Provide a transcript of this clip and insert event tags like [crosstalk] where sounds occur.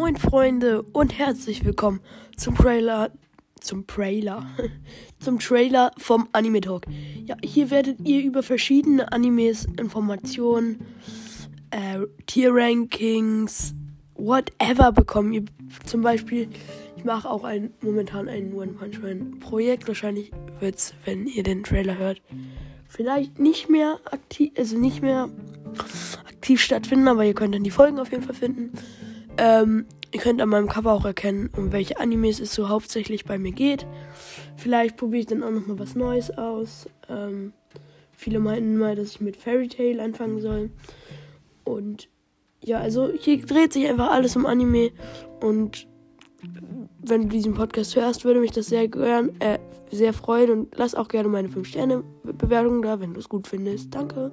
Moin Freunde und herzlich willkommen zum Trailer, zum Trailer, [laughs] zum Trailer vom Anime Talk. Ja, hier werdet ihr über verschiedene Animes Informationen, äh, Tier-Rankings, whatever bekommen. Ihr, zum Beispiel, ich mache auch ein, momentan ein One Punch Man Projekt. Wahrscheinlich wird es, wenn ihr den Trailer hört, vielleicht nicht mehr aktiv, also nicht mehr aktiv stattfinden, aber ihr könnt dann die Folgen auf jeden Fall finden. Ähm, ihr könnt an meinem Cover auch erkennen, um welche Animes es so hauptsächlich bei mir geht. Vielleicht probiere ich dann auch nochmal was Neues aus. Ähm, viele meinten mal, dass ich mit Fairy Tail anfangen soll. Und ja, also hier dreht sich einfach alles um Anime. Und wenn du diesen Podcast hörst, würde mich das sehr gern, äh, sehr freuen. Und lass auch gerne meine 5-Sterne-Bewertung da, wenn du es gut findest. Danke.